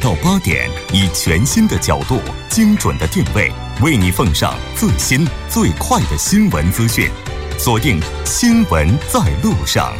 到八点，以全新的角度、精准的定位，为你奉上最新最快的新闻资讯。锁定《新闻在路上》。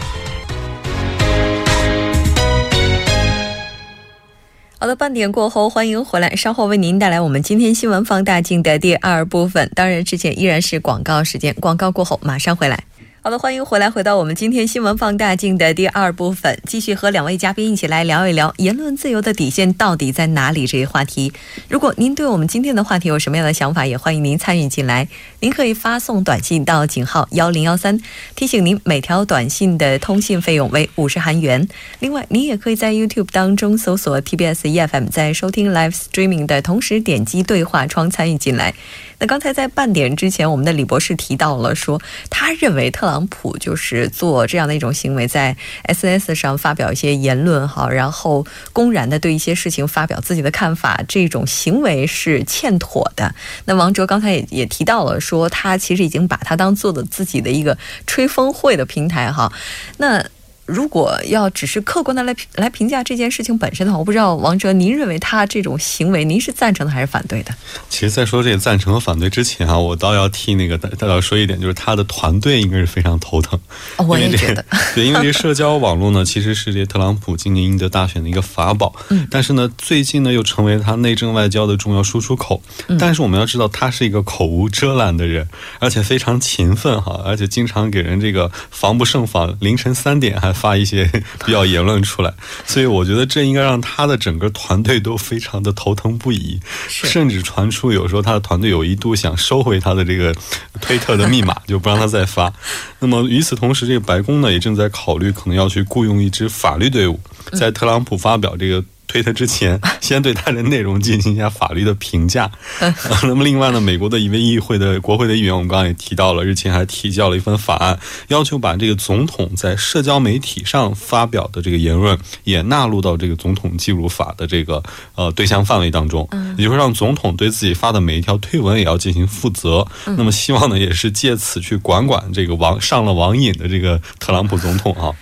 好的，半点过后，欢迎回来，稍后为您带来我们今天新闻放大镜的第二部分。当然，之前依然是广告时间，广告过后马上回来。好的，欢迎回来，回到我们今天新闻放大镜的第二部分，继续和两位嘉宾一起来聊一聊言论自由的底线到底在哪里这一话题。如果您对我们今天的话题有什么样的想法，也欢迎您参与进来。您可以发送短信到井号幺零幺三，提醒您每条短信的通信费用为五十韩元。另外，您也可以在 YouTube 当中搜索 TBS EFM，在收听 Live Streaming 的同时点击对话窗参与进来。那刚才在半点之前，我们的李博士提到了说，他认为特朗普就是做这样的一种行为，在 S S 上发表一些言论哈，然后公然的对一些事情发表自己的看法，这种行为是欠妥的。那王哲刚才也也提到了说，他其实已经把他当做了自己的一个吹风会的平台哈。那如果要只是客观的来来评价这件事情本身的话，我不知道王哲，您认为他这种行为，您是赞成的还是反对的？其实，在说这个赞成和反对之前啊，我倒要替那个大家说一点，就是他的团队应该是非常头疼。我也觉得，对，因为这社交网络呢，其实是这特朗普今年赢得大选的一个法宝。嗯。但是呢，最近呢，又成为他内政外交的重要输出口。嗯。但是我们要知道，他是一个口无遮拦的人，而且非常勤奋哈，而且经常给人这个防不胜防，凌晨三点还。发一些 比较言论出来，所以我觉得这应该让他的整个团队都非常的头疼不已，甚至传出有时候他的团队有一度想收回他的这个推特的密码，就不让他再发。那么与此同时，这个白宫呢也正在考虑，可能要去雇佣一支法律队伍，在特朗普发表这个。推特之前，先对他的内容进行一下法律的评价。那么，另外呢，美国的一位议会的国会的议员，我们刚刚也提到了，日前还提交了一份法案，要求把这个总统在社交媒体上发表的这个言论也纳入到这个总统记录法的这个呃对象范围当中，也就是让总统对自己发的每一条推文也要进行负责。那么，希望呢，也是借此去管管这个网上了网瘾的这个特朗普总统啊。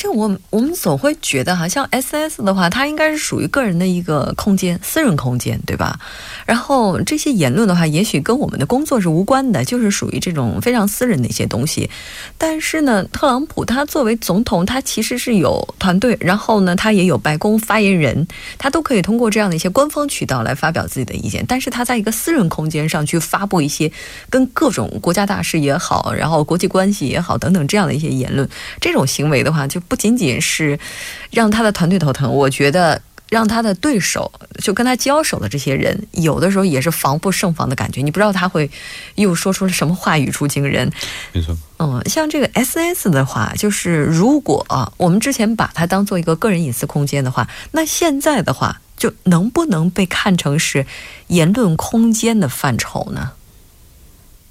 这我我们总会觉得哈，像 S S 的话，它应该是属于个人的一个空间，私人空间，对吧？然后这些言论的话，也许跟我们的工作是无关的，就是属于这种非常私人的一些东西。但是呢，特朗普他作为总统，他其实是有团队，然后呢，他也有白宫发言人，他都可以通过这样的一些官方渠道来发表自己的意见。但是他在一个私人空间上去发布一些跟各种国家大事也好，然后国际关系也好等等这样的一些言论，这种行为的话就。不仅仅是让他的团队头疼，我觉得让他的对手就跟他交手的这些人，有的时候也是防不胜防的感觉。你不知道他会又说出了什么话语出惊人。没错，嗯，像这个 S S 的话，就是如果我们之前把它当做一个个人隐私空间的话，那现在的话，就能不能被看成是言论空间的范畴呢？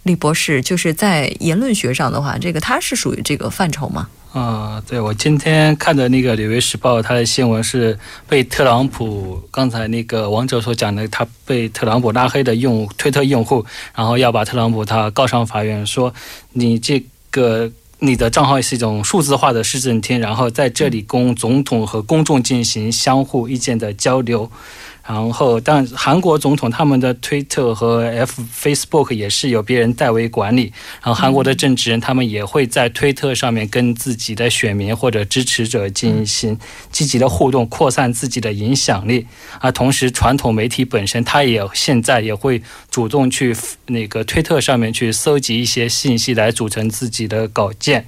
李博士，就是在言论学上的话，这个他是属于这个范畴吗？啊，对，我今天看的那个《纽约时报》，它的新闻是被特朗普刚才那个王者所讲的，他被特朗普拉黑的用推特用户，然后要把特朗普他告上法院，说你这个你的账号是一种数字化的市政厅，然后在这里供总统和公众进行相互意见的交流。然后，但韩国总统他们的推特和 F Facebook 也是由别人代为管理。然后，韩国的政治人他们也会在推特上面跟自己的选民或者支持者进行积极的互动，扩散自己的影响力。啊，同时，传统媒体本身，它也现在也会主动去那个推特上面去搜集一些信息来组成自己的稿件，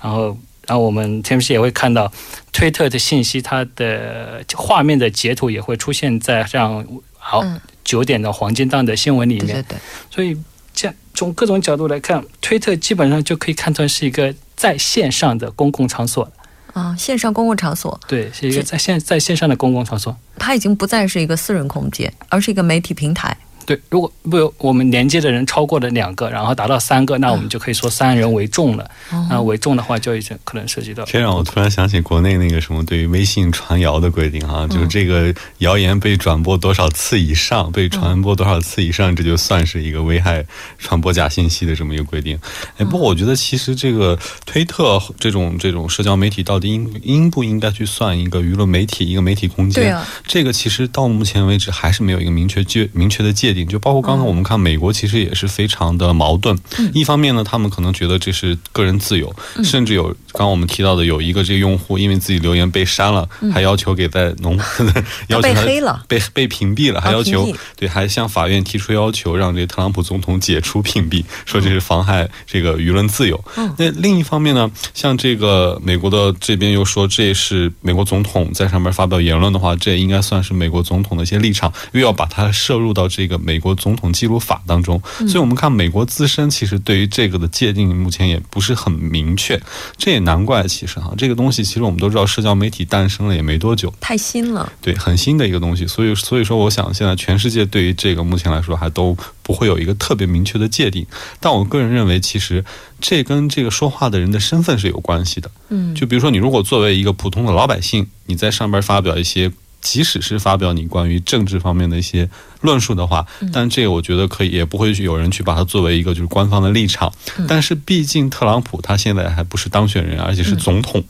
然后。然后我们天时也会看到，推特的信息，它的画面的截图也会出现在像好九点的黄金档的新闻里面。对对。所以，这样从各种角度来看，推特基本上就可以看成是一个在线上的公共场所。啊，线上公共场所。对，是一个在线在线上的公共场所。它已经不再是一个私人空间，而是一个媒体平台。对，如果不我们连接的人超过了两个，然后达到三个，那我们就可以说三人为重了。那为重的话，就已经可能涉及到。这让我突然想起国内那个什么对于微信传谣的规定哈，就是这个谣言被转播多少次以上，被传播多少次以上，这就算是一个危害传播假信息的这么一个规定。哎，不过我觉得其实这个推特这种这种社交媒体到底应应不应该去算一个舆论媒体一个媒体空间？对啊，这个其实到目前为止还是没有一个明确界明确的界定。就包括刚才我们看美国，其实也是非常的矛盾。一方面呢，他们可能觉得这是个人自由，甚至有刚刚我们提到的有一个这个用户因为自己留言被删了，还要求给在农 要求被黑了，被被屏蔽了，还要求对，还向法院提出要求让这个特朗普总统解除屏蔽，说这是妨害这个舆论自由。那另一方面呢，像这个美国的这边又说这是美国总统在上面发表言论的话，这也应该算是美国总统的一些立场，又要把它摄入到这个美国总统记录法当中。所以我们看美国自身其实对于这个的界定目前也不是很明确，这也难怪。其实哈，这个东西其实我们都知道，社交媒体诞生了也没多久，太新了，对，很新的一个东西。所以所以说，我想现在全世界对于这个目前来说还都不会有一个特别明确的界定。但我个人认为，其实这跟这个说话的人的身份是有关系的。嗯，就比如说你如果作为一个普通的老百姓，你在上边发表一些。即使是发表你关于政治方面的一些论述的话，但这个我觉得可以，也不会有人去把它作为一个就是官方的立场。但是毕竟特朗普他现在还不是当选人，而且是总统，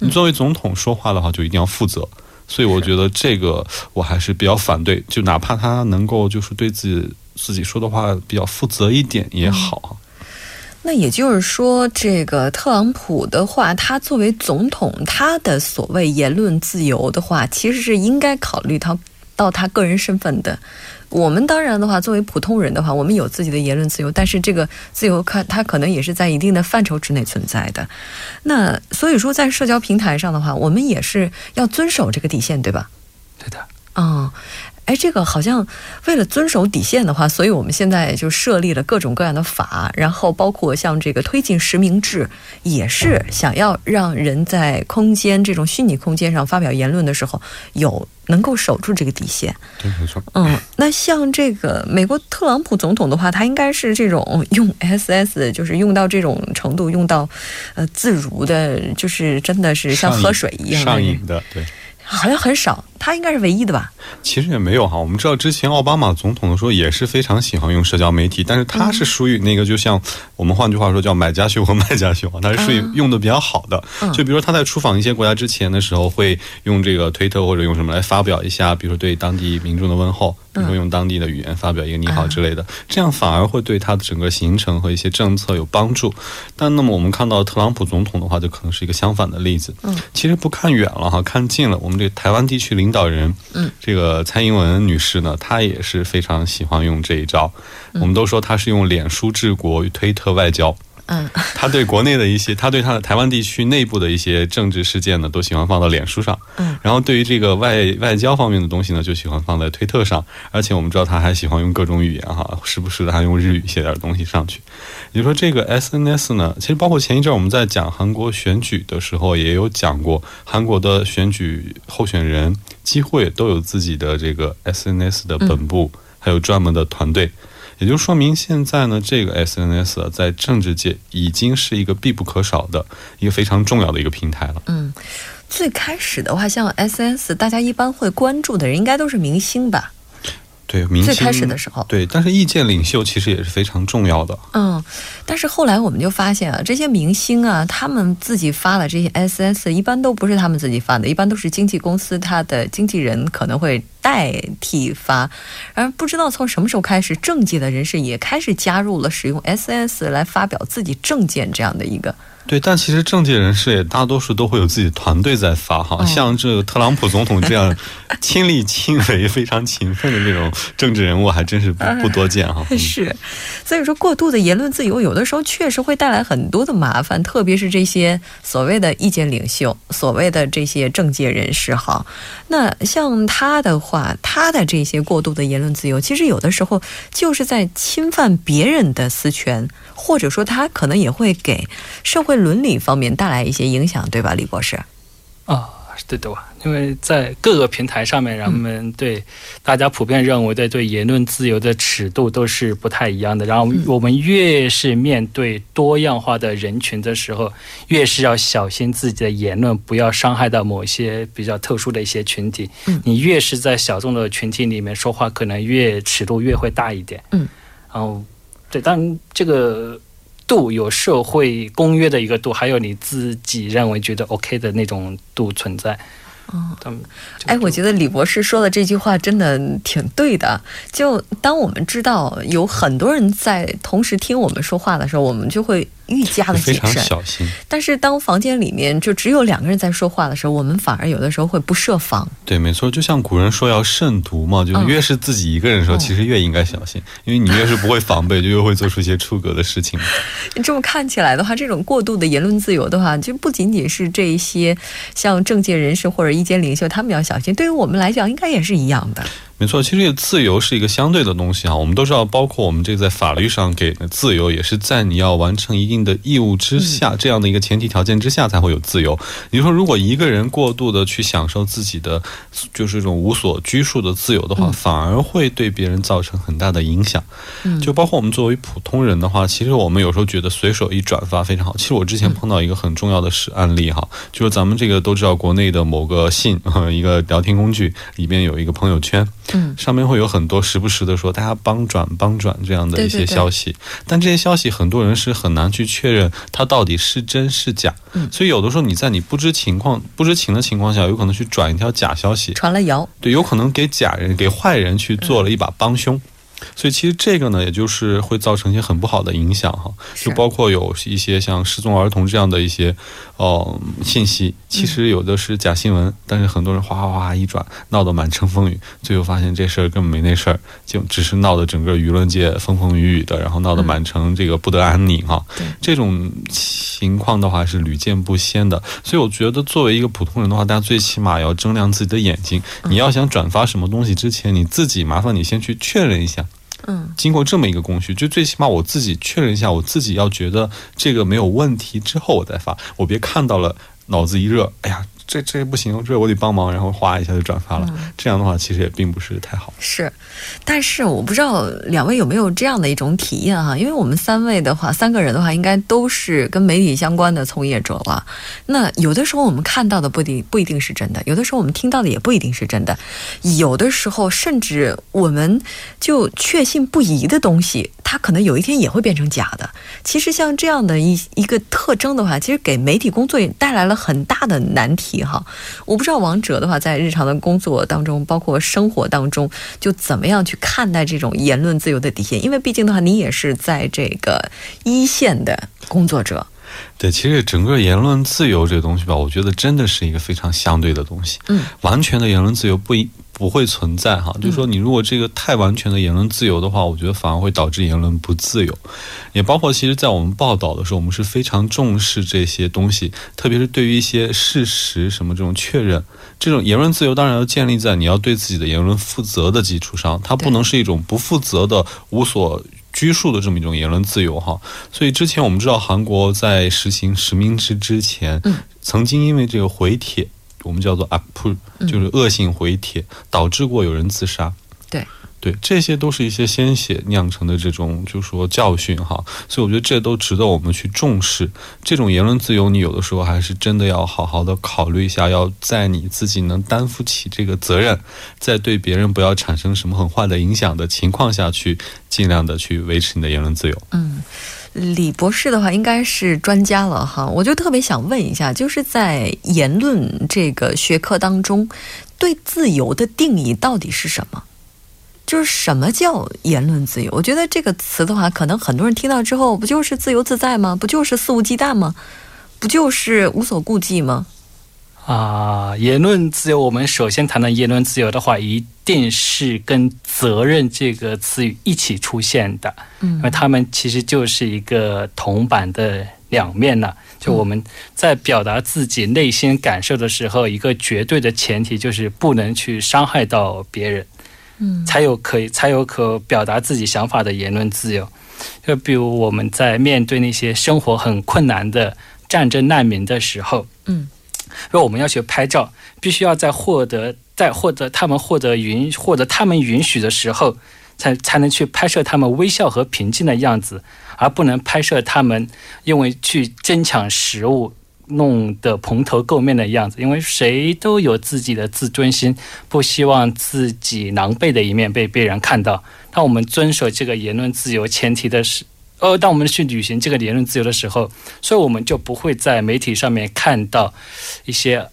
你作为总统说话的话就一定要负责。所以我觉得这个我还是比较反对，就哪怕他能够就是对自己自己说的话比较负责一点也好。那也就是说，这个特朗普的话，他作为总统，他的所谓言论自由的话，其实是应该考虑到到他个人身份的。我们当然的话，作为普通人的话，我们有自己的言论自由，但是这个自由看它可能也是在一定的范畴之内存在的。那所以说，在社交平台上的话，我们也是要遵守这个底线，对吧？对的。嗯。哎，这个好像为了遵守底线的话，所以我们现在就设立了各种各样的法，然后包括像这个推进实名制，也是想要让人在空间这种虚拟空间上发表言论的时候，有能够守住这个底线。对，没错。嗯，那像这个美国特朗普总统的话，他应该是这种用 SS，就是用到这种程度，用到呃自如的，就是真的是像喝水一样上瘾的，对。好像很少，他应该是唯一的吧？其实也没有哈。我们知道之前奥巴马总统的时候也是非常喜欢用社交媒体，但是他是属于那个，就像我们换句话说叫买家秀和卖家秀啊，他是属于用的比较好的。就比如说他在出访一些国家之前的时候，会用这个推特或者用什么来发表一下，比如说对当地民众的问候，比如说用当地的语言发表一个你好之类的，这样反而会对他的整个行程和一些政策有帮助。但那么我们看到特朗普总统的话，就可能是一个相反的例子。嗯，其实不看远了哈，看近了，我们。这台湾地区领导人，嗯，这个蔡英文女士呢，她也是非常喜欢用这一招。我们都说她是用脸书治国，推特外交。嗯，他对国内的一些，他对他的台湾地区内部的一些政治事件呢，都喜欢放到脸书上。嗯，然后对于这个外外交方面的东西呢，就喜欢放在推特上。而且我们知道他还喜欢用各种语言哈，时不时的还用日语写点东西上去。也就是说，这个 SNS 呢，其实包括前一阵我们在讲韩国选举的时候，也有讲过，韩国的选举候选人几乎也都有自己的这个 SNS 的本部，还有专门的团队。也就说明现在呢，这个 SNS 在政治界已经是一个必不可少的一个非常重要的一个平台了。嗯，最开始的话，像 SNS，大家一般会关注的人应该都是明星吧？对，明星最开始的时候，对，但是意见领袖其实也是非常重要的。嗯，但是后来我们就发现啊，这些明星啊，他们自己发的这些 SS，一般都不是他们自己发的，一般都是经纪公司他的经纪人可能会代替发。而不知道从什么时候开始，政界的人士也开始加入了使用 SS 来发表自己政见这样的一个。对，但其实政界人士也大多数都会有自己的团队在发哈，像这个特朗普总统这样 亲力亲为、非常勤奋的这种政治人物，还真是不不多见哈。是，所以说过度的言论自由，有的时候确实会带来很多的麻烦，特别是这些所谓的意见领袖、所谓的这些政界人士哈。那像他的话，他的这些过度的言论自由，其实有的时候就是在侵犯别人的私权，或者说他可能也会给社会。伦理方面带来一些影响，对吧，李博士？啊，对的吧？因为在各个平台上面，人们对大家普遍认为的对言论自由的尺度都是不太一样的。然后我们越是面对多样化的人群的时候，越是要小心自己的言论不要伤害到某些比较特殊的一些群体。你越是在小众的群体里面说话，可能越尺度越会大一点。嗯，然后对，但这个。度有社会公约的一个度，还有你自己认为觉得 OK 的那种度存在。哦，哎，我觉得李博士说的这句话真的挺对的。就当我们知道有很多人在同时听我们说话的时候，我们就会。愈加的谨慎，小心。但是当房间里面就只有两个人在说话的时候，我们反而有的时候会不设防。对，没错，就像古人说要慎独嘛，就是越是自己一个人的时候，其实越应该小心，因为你越是不会防备，就越会做出一些出格的事情。你 这么看起来的话，这种过度的言论自由的话，就不仅仅是这一些像政界人士或者意见领袖他们要小心，对于我们来讲，应该也是一样的。没错，其实这个自由是一个相对的东西啊。我们都知道，包括我们这个在法律上给的自由，也是在你要完成一定的义务之下，这样的一个前提条件之下才会有自由。也就是说，如果一个人过度的去享受自己的就是这种无所拘束的自由的话，反而会对别人造成很大的影响。就包括我们作为普通人的话，其实我们有时候觉得随手一转发非常好。其实我之前碰到一个很重要的是案例哈，就是咱们这个都知道，国内的某个信 一个聊天工具里边有一个朋友圈。嗯，上面会有很多时不时的说大家帮转帮转这样的一些消息，但这些消息很多人是很难去确认它到底是真是假。嗯，所以有的时候你在你不知情况、不知情的情况下，有可能去转一条假消息，传了谣。对，有可能给假人、给坏人去做了一把帮凶。所以其实这个呢，也就是会造成一些很不好的影响哈，就包括有一些像失踪儿童这样的一些哦信息，其实有的是假新闻，但是很多人哗哗哗一转，闹得满城风雨，最后发现这事儿根本没那事儿，就只是闹得整个舆论界风风雨雨的，然后闹得满城这个不得安宁哈。这种情况的话是屡见不鲜的，所以我觉得作为一个普通人的话，大家最起码要睁亮自己的眼睛，你要想转发什么东西之前，你自己麻烦你先去确认一下。嗯，经过这么一个工序，就最起码我自己确认一下，我自己要觉得这个没有问题之后，我再发。我别看到了，脑子一热，哎呀。这这不行，这我得帮忙，然后哗一下就转发了。这样的话，其实也并不是太好。是，但是我不知道两位有没有这样的一种体验哈？因为我们三位的话，三个人的话，应该都是跟媒体相关的从业者了。那有的时候我们看到的不一定不一定是真的，有的时候我们听到的也不一定是真的，有的时候甚至我们就确信不疑的东西，它可能有一天也会变成假的。其实像这样的一一个特征的话，其实给媒体工作也带来了很大的难题。哈，我不知道王哲的话，在日常的工作当中，包括生活当中，就怎么样去看待这种言论自由的底线？因为毕竟的话，你也是在这个一线的工作者。对，其实整个言论自由这个东西吧，我觉得真的是一个非常相对的东西。嗯，完全的言论自由不一。不会存在哈，就是说你如果这个太完全的言论自由的话，我觉得反而会导致言论不自由。也包括其实，在我们报道的时候，我们是非常重视这些东西，特别是对于一些事实什么这种确认，这种言论自由当然要建立在你要对自己的言论负责的基础上，它不能是一种不负责的无所拘束的这么一种言论自由哈。所以之前我们知道，韩国在实行实名制之前，曾经因为这个回帖。我们叫做 up，就是恶性回帖，导致过有人自杀。对对，这些都是一些鲜血酿成的这种，就是说教训哈。所以我觉得这都值得我们去重视。这种言论自由，你有的时候还是真的要好好的考虑一下，要在你自己能担负起这个责任，在对别人不要产生什么很坏的影响的情况下去，尽量的去维持你的言论自由。嗯。李博士的话应该是专家了哈，我就特别想问一下，就是在言论这个学科当中，对自由的定义到底是什么？就是什么叫言论自由？我觉得这个词的话，可能很多人听到之后，不就是自由自在吗？不就是肆无忌惮吗？不就是无所顾忌吗？啊，言论自由，我们首先谈到言论自由的话，一定是跟责任这个词语一起出现的，嗯，因为他们其实就是一个铜板的两面呢。就我们在表达自己内心感受的时候，一个绝对的前提就是不能去伤害到别人，嗯，才有可以才有可表达自己想法的言论自由。就比如我们在面对那些生活很困难的战争难民的时候，嗯。说我们要去拍照，必须要在获得在获得他们获得允获得他们允许的时候，才才能去拍摄他们微笑和平静的样子，而不能拍摄他们因为去争抢食物弄得蓬头垢面的样子。因为谁都有自己的自尊心，不希望自己狼狈的一面被别人看到。当我们遵守这个言论自由前提的是。呃，当我们去履行这个言论自由的时候，所以我们就不会在媒体上面看到一些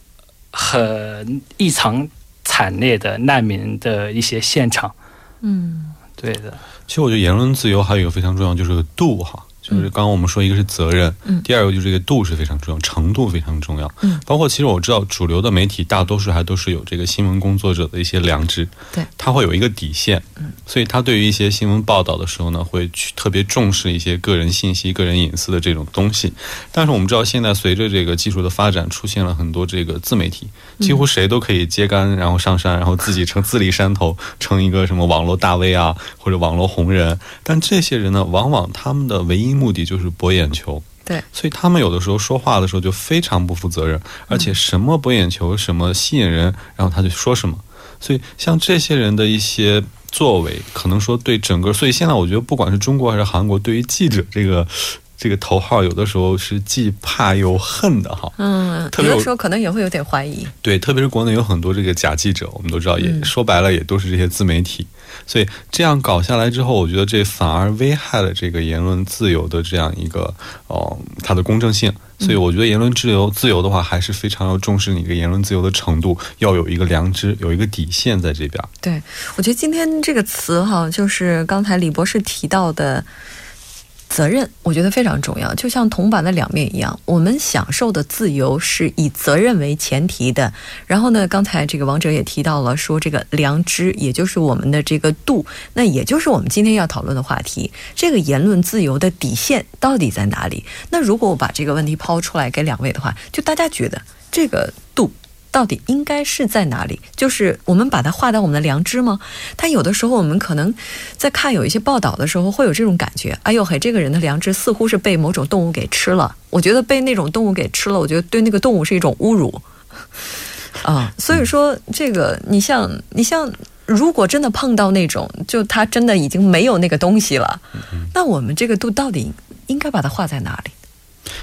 很异常惨烈的难民的一些现场。嗯，对的。其实我觉得言论自由还有一个非常重要，就是度哈。就是刚刚我们说，一个是责任，嗯，第二个就是这个度是非常重要，程度非常重要，嗯，包括其实我知道主流的媒体大多数还都是有这个新闻工作者的一些良知，对，他会有一个底线，嗯，所以他对于一些新闻报道的时候呢，会去特别重视一些个人信息、个人隐私的这种东西。但是我们知道，现在随着这个技术的发展，出现了很多这个自媒体，几乎谁都可以揭竿然后上山，然后自己成自立山头，成一个什么网络大 V 啊，或者网络红人。但这些人呢，往往他们的唯一目的就是博眼球，对，所以他们有的时候说话的时候就非常不负责任，而且什么博眼球，什么吸引人，然后他就说什么。所以像这些人的一些作为，可能说对整个，所以现在我觉得不管是中国还是韩国，对于记者这个这个头号，有的时候是既怕又恨的哈。嗯，有的时候可能也会有点怀疑。对，特别是国内有很多这个假记者，我们都知道，也说白了也都是这些自媒体。所以这样搞下来之后，我觉得这反而危害了这个言论自由的这样一个哦，它的公正性。所以我觉得言论自由自由的话，还是非常要重视你的言论自由的程度，要有一个良知，有一个底线在这边。对，我觉得今天这个词哈，就是刚才李博士提到的。责任，我觉得非常重要，就像铜板的两面一样。我们享受的自由是以责任为前提的。然后呢，刚才这个王者也提到了，说这个良知，也就是我们的这个度，那也就是我们今天要讨论的话题。这个言论自由的底线到底在哪里？那如果我把这个问题抛出来给两位的话，就大家觉得这个度。到底应该是在哪里？就是我们把它画到我们的良知吗？他有的时候我们可能在看有一些报道的时候，会有这种感觉：哎呦嘿，这个人的良知似乎是被某种动物给吃了。我觉得被那种动物给吃了，我觉得对那个动物是一种侮辱 啊。所以说，这个你像你像，如果真的碰到那种，就他真的已经没有那个东西了，那我们这个度到底应该把它画在哪里？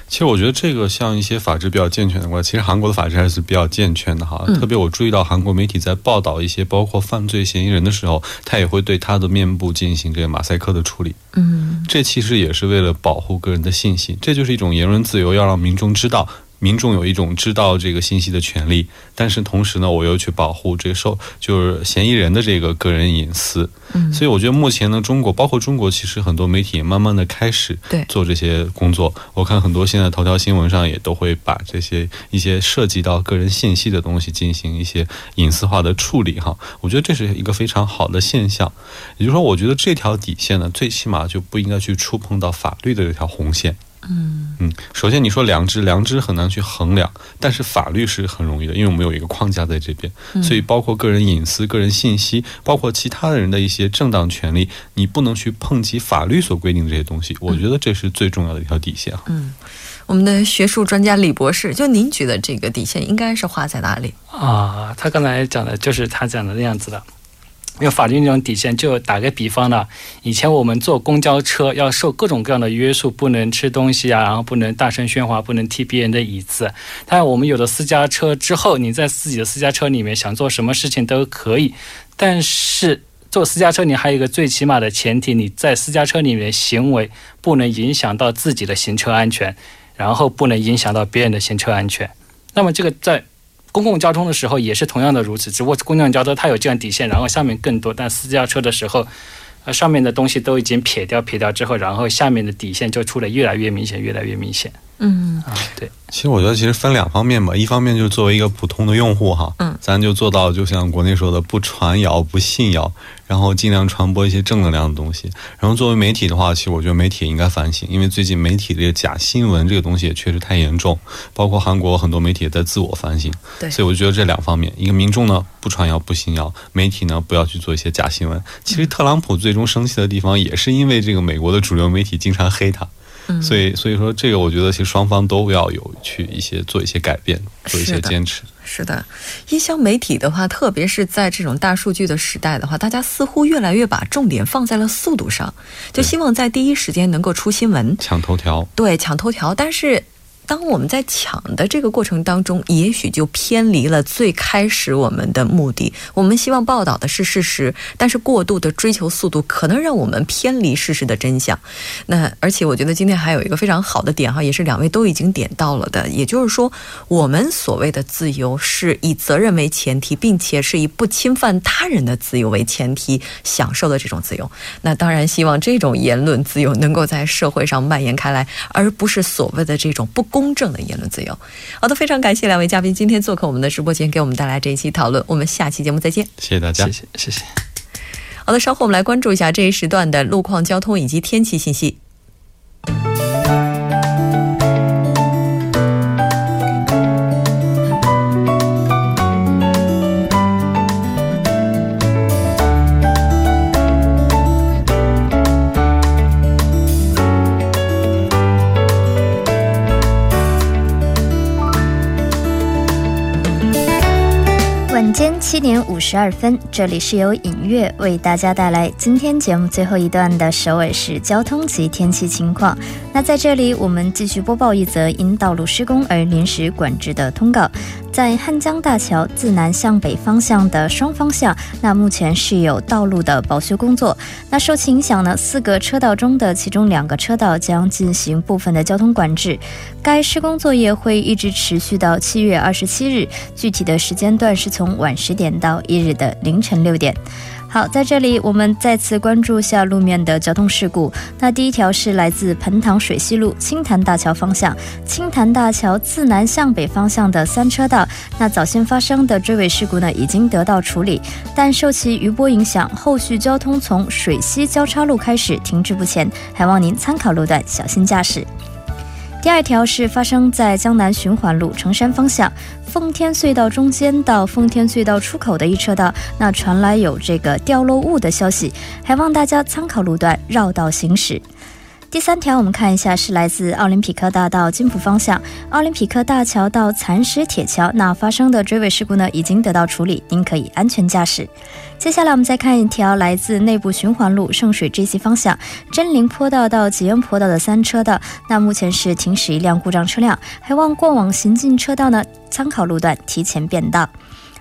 其实我觉得这个像一些法制比较健全的国家，其实韩国的法制还是比较健全的哈。特别我注意到韩国媒体在报道一些包括犯罪嫌疑人的时候，他也会对他的面部进行这个马赛克的处理。嗯，这其实也是为了保护个人的信息，这就是一种言论自由，要让民众知道。民众有一种知道这个信息的权利，但是同时呢，我又去保护这个受就是嫌疑人的这个个人隐私。嗯，所以我觉得目前呢，中国包括中国，其实很多媒体也慢慢的开始做这些工作。我看很多现在头条新闻上也都会把这些一些涉及到个人信息的东西进行一些隐私化的处理哈。我觉得这是一个非常好的现象。也就是说，我觉得这条底线呢，最起码就不应该去触碰到法律的这条红线。嗯嗯，首先你说良知，良知很难去衡量，但是法律是很容易的，因为我们有一个框架在这边，所以包括个人隐私、个人信息，包括其他的人的一些正当权利，你不能去碰及法律所规定的这些东西。我觉得这是最重要的一条底线嗯，我们的学术专家李博士，就您觉得这个底线应该是画在哪里？啊，他刚才讲的就是他讲的那样子的。有法律那种底线，就打个比方呢，以前我们坐公交车要受各种各样的约束，不能吃东西啊，然后不能大声喧哗，不能踢别人的椅子。但我们有了私家车之后，你在自己的私家车里面想做什么事情都可以。但是坐私家车，你还有一个最起码的前提，你在私家车里面行为不能影响到自己的行车安全，然后不能影响到别人的行车安全。那么这个在。公共交通的时候也是同样的如此，只不过公共交通它有这样底线，然后下面更多。但私家车的时候，呃，上面的东西都已经撇掉，撇掉之后，然后下面的底线就出来越来越明显，越来越明显。嗯啊，对。其实我觉得其实分两方面吧，一方面就是作为一个普通的用户哈，嗯，咱就做到就像国内说的不传谣不信谣，然后尽量传播一些正能量的东西。然后作为媒体的话，其实我觉得媒体应该反省，因为最近媒体这个假新闻这个东西也确实太严重，包括韩国很多媒体也在自我反省。对，所以我觉得这两方面，一个民众呢不传谣不信谣，媒体呢不要去做一些假新闻。其实特朗普最终生气的地方也是因为这个美国的主流媒体经常黑他。嗯，所以所以说这个我觉得其实双方都要有去一些做一些改变，做一些坚持。是的，音箱媒体的话，特别是在这种大数据的时代的话，大家似乎越来越把重点放在了速度上，就希望在第一时间能够出新闻，抢头条。对，抢头条，但是。当我们在抢的这个过程当中，也许就偏离了最开始我们的目的。我们希望报道的是事实，但是过度的追求速度，可能让我们偏离事实的真相。那而且我觉得今天还有一个非常好的点哈，也是两位都已经点到了的，也就是说，我们所谓的自由是以责任为前提，并且是以不侵犯他人的自由为前提享受的这种自由。那当然希望这种言论自由能够在社会上蔓延开来，而不是所谓的这种不公。公正的言论自由。好的，非常感谢两位嘉宾今天做客我们的直播间，给我们带来这一期讨论。我们下期节目再见。谢谢大家，谢谢谢谢。好的，稍后我们来关注一下这一时段的路况、交通以及天气信息。七点五十二分，这里是由影月为大家带来今天节目最后一段的首尔市交通及天气情况。那在这里，我们继续播报一则因道路施工而临时管制的通告。在汉江大桥自南向北方向的双方向，那目前是有道路的保修工作。那受其影响呢，四个车道中的其中两个车道将进行部分的交通管制。该施工作业会一直持续到七月二十七日，具体的时间段是从晚十点到一日的凌晨六点。好，在这里我们再次关注下路面的交通事故。那第一条是来自彭塘水西路青潭大桥方向，青潭大桥自南向北方向的三车道，那早先发生的追尾事故呢，已经得到处理，但受其余波影响，后续交通从水西交叉路开始停滞不前，还望您参考路段，小心驾驶。第二条是发生在江南循环路城山方向奉天隧道中间到奉天隧道出口的一车道，那传来有这个掉落物的消息，还望大家参考路段绕道行驶。第三条，我们看一下，是来自奥林匹克大道金浦方向奥林匹克大桥到蚕石铁桥那发生的追尾事故呢，已经得到处理，您可以安全驾驶。接下来我们再看一条来自内部循环路圣水 J C 方向真灵坡道到吉恩坡道的三车道，那目前是停驶一辆故障车辆，还望过往行进车道呢参考路段提前变道。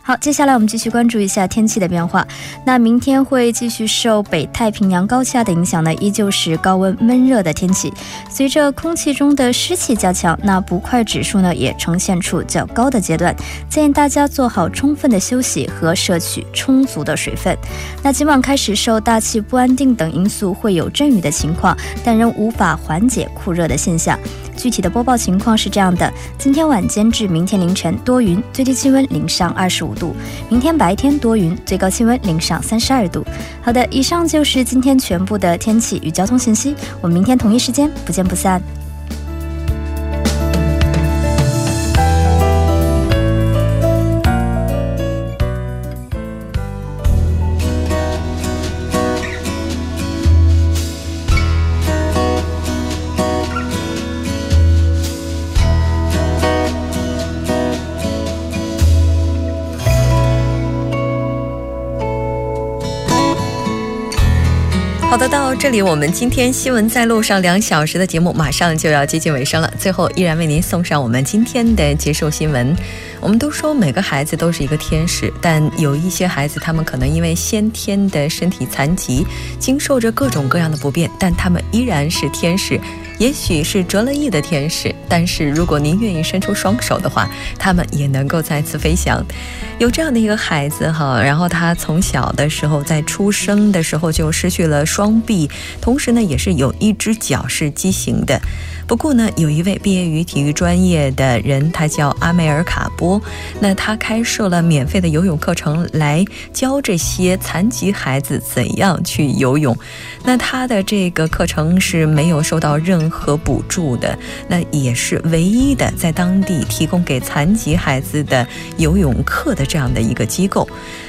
好，接下来我们继续关注一下天气的变化。那明天会继续受北太平洋高气压的影响呢，依旧是高温闷热的天气。随着空气中的湿气加强，那不快指数呢也呈现出较高的阶段。建议大家做好充分的休息和摄取充足的水分。那今晚开始受大气不安定等因素会有阵雨的情况，但仍无法缓解酷热的现象。具体的播报情况是这样的：今天晚间至明天凌晨多云，最低气温零上二十五度；明天白天多云，最高气温零上三十二度。好的，以上就是今天全部的天气与交通信息。我们明天同一时间不见不散。这里我们今天新闻在路上两小时的节目马上就要接近尾声了。最后，依然为您送上我们今天的接受新闻。我们都说每个孩子都是一个天使，但有一些孩子，他们可能因为先天的身体残疾，经受着各种各样的不便，但他们依然是天使。也许是折了翼的天使，但是如果您愿意伸出双手的话，他们也能够再次飞翔。有这样的一个孩子哈，然后他从小的时候在出生的时候就失去了双臂，同时呢也是有一只脚是畸形的。不过呢，有一位毕业于体育专业的人，他叫阿梅尔卡波，那他开设了免费的游泳课程，来教这些残疾孩子怎样去游泳。那他的这个课程是没有受到任何补助的，那也是唯一的在当地提供给残疾孩子的游泳课的这样的一个机构。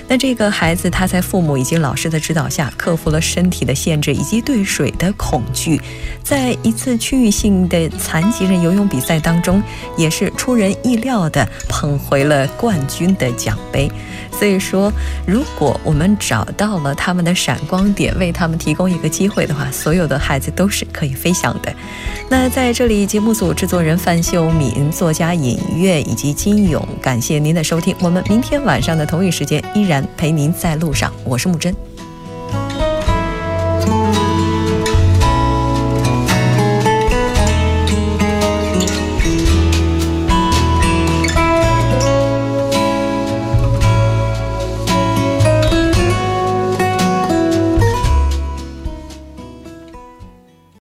那这个孩子他在父母以及老师的指导下，克服了身体的限制以及对水的恐惧，在一次区域性的残疾人游泳比赛当中，也是出人意料的捧回了冠军的奖杯。所以说，如果我们找到了他们的闪光点，为他们提供一个机会的话，所有的孩子都是可以飞翔的。那在这里，节目组制作人范秀敏、作家尹月以及金勇，感谢您的收听。我们明天晚上的同一时间依然陪您在路上，我是木真。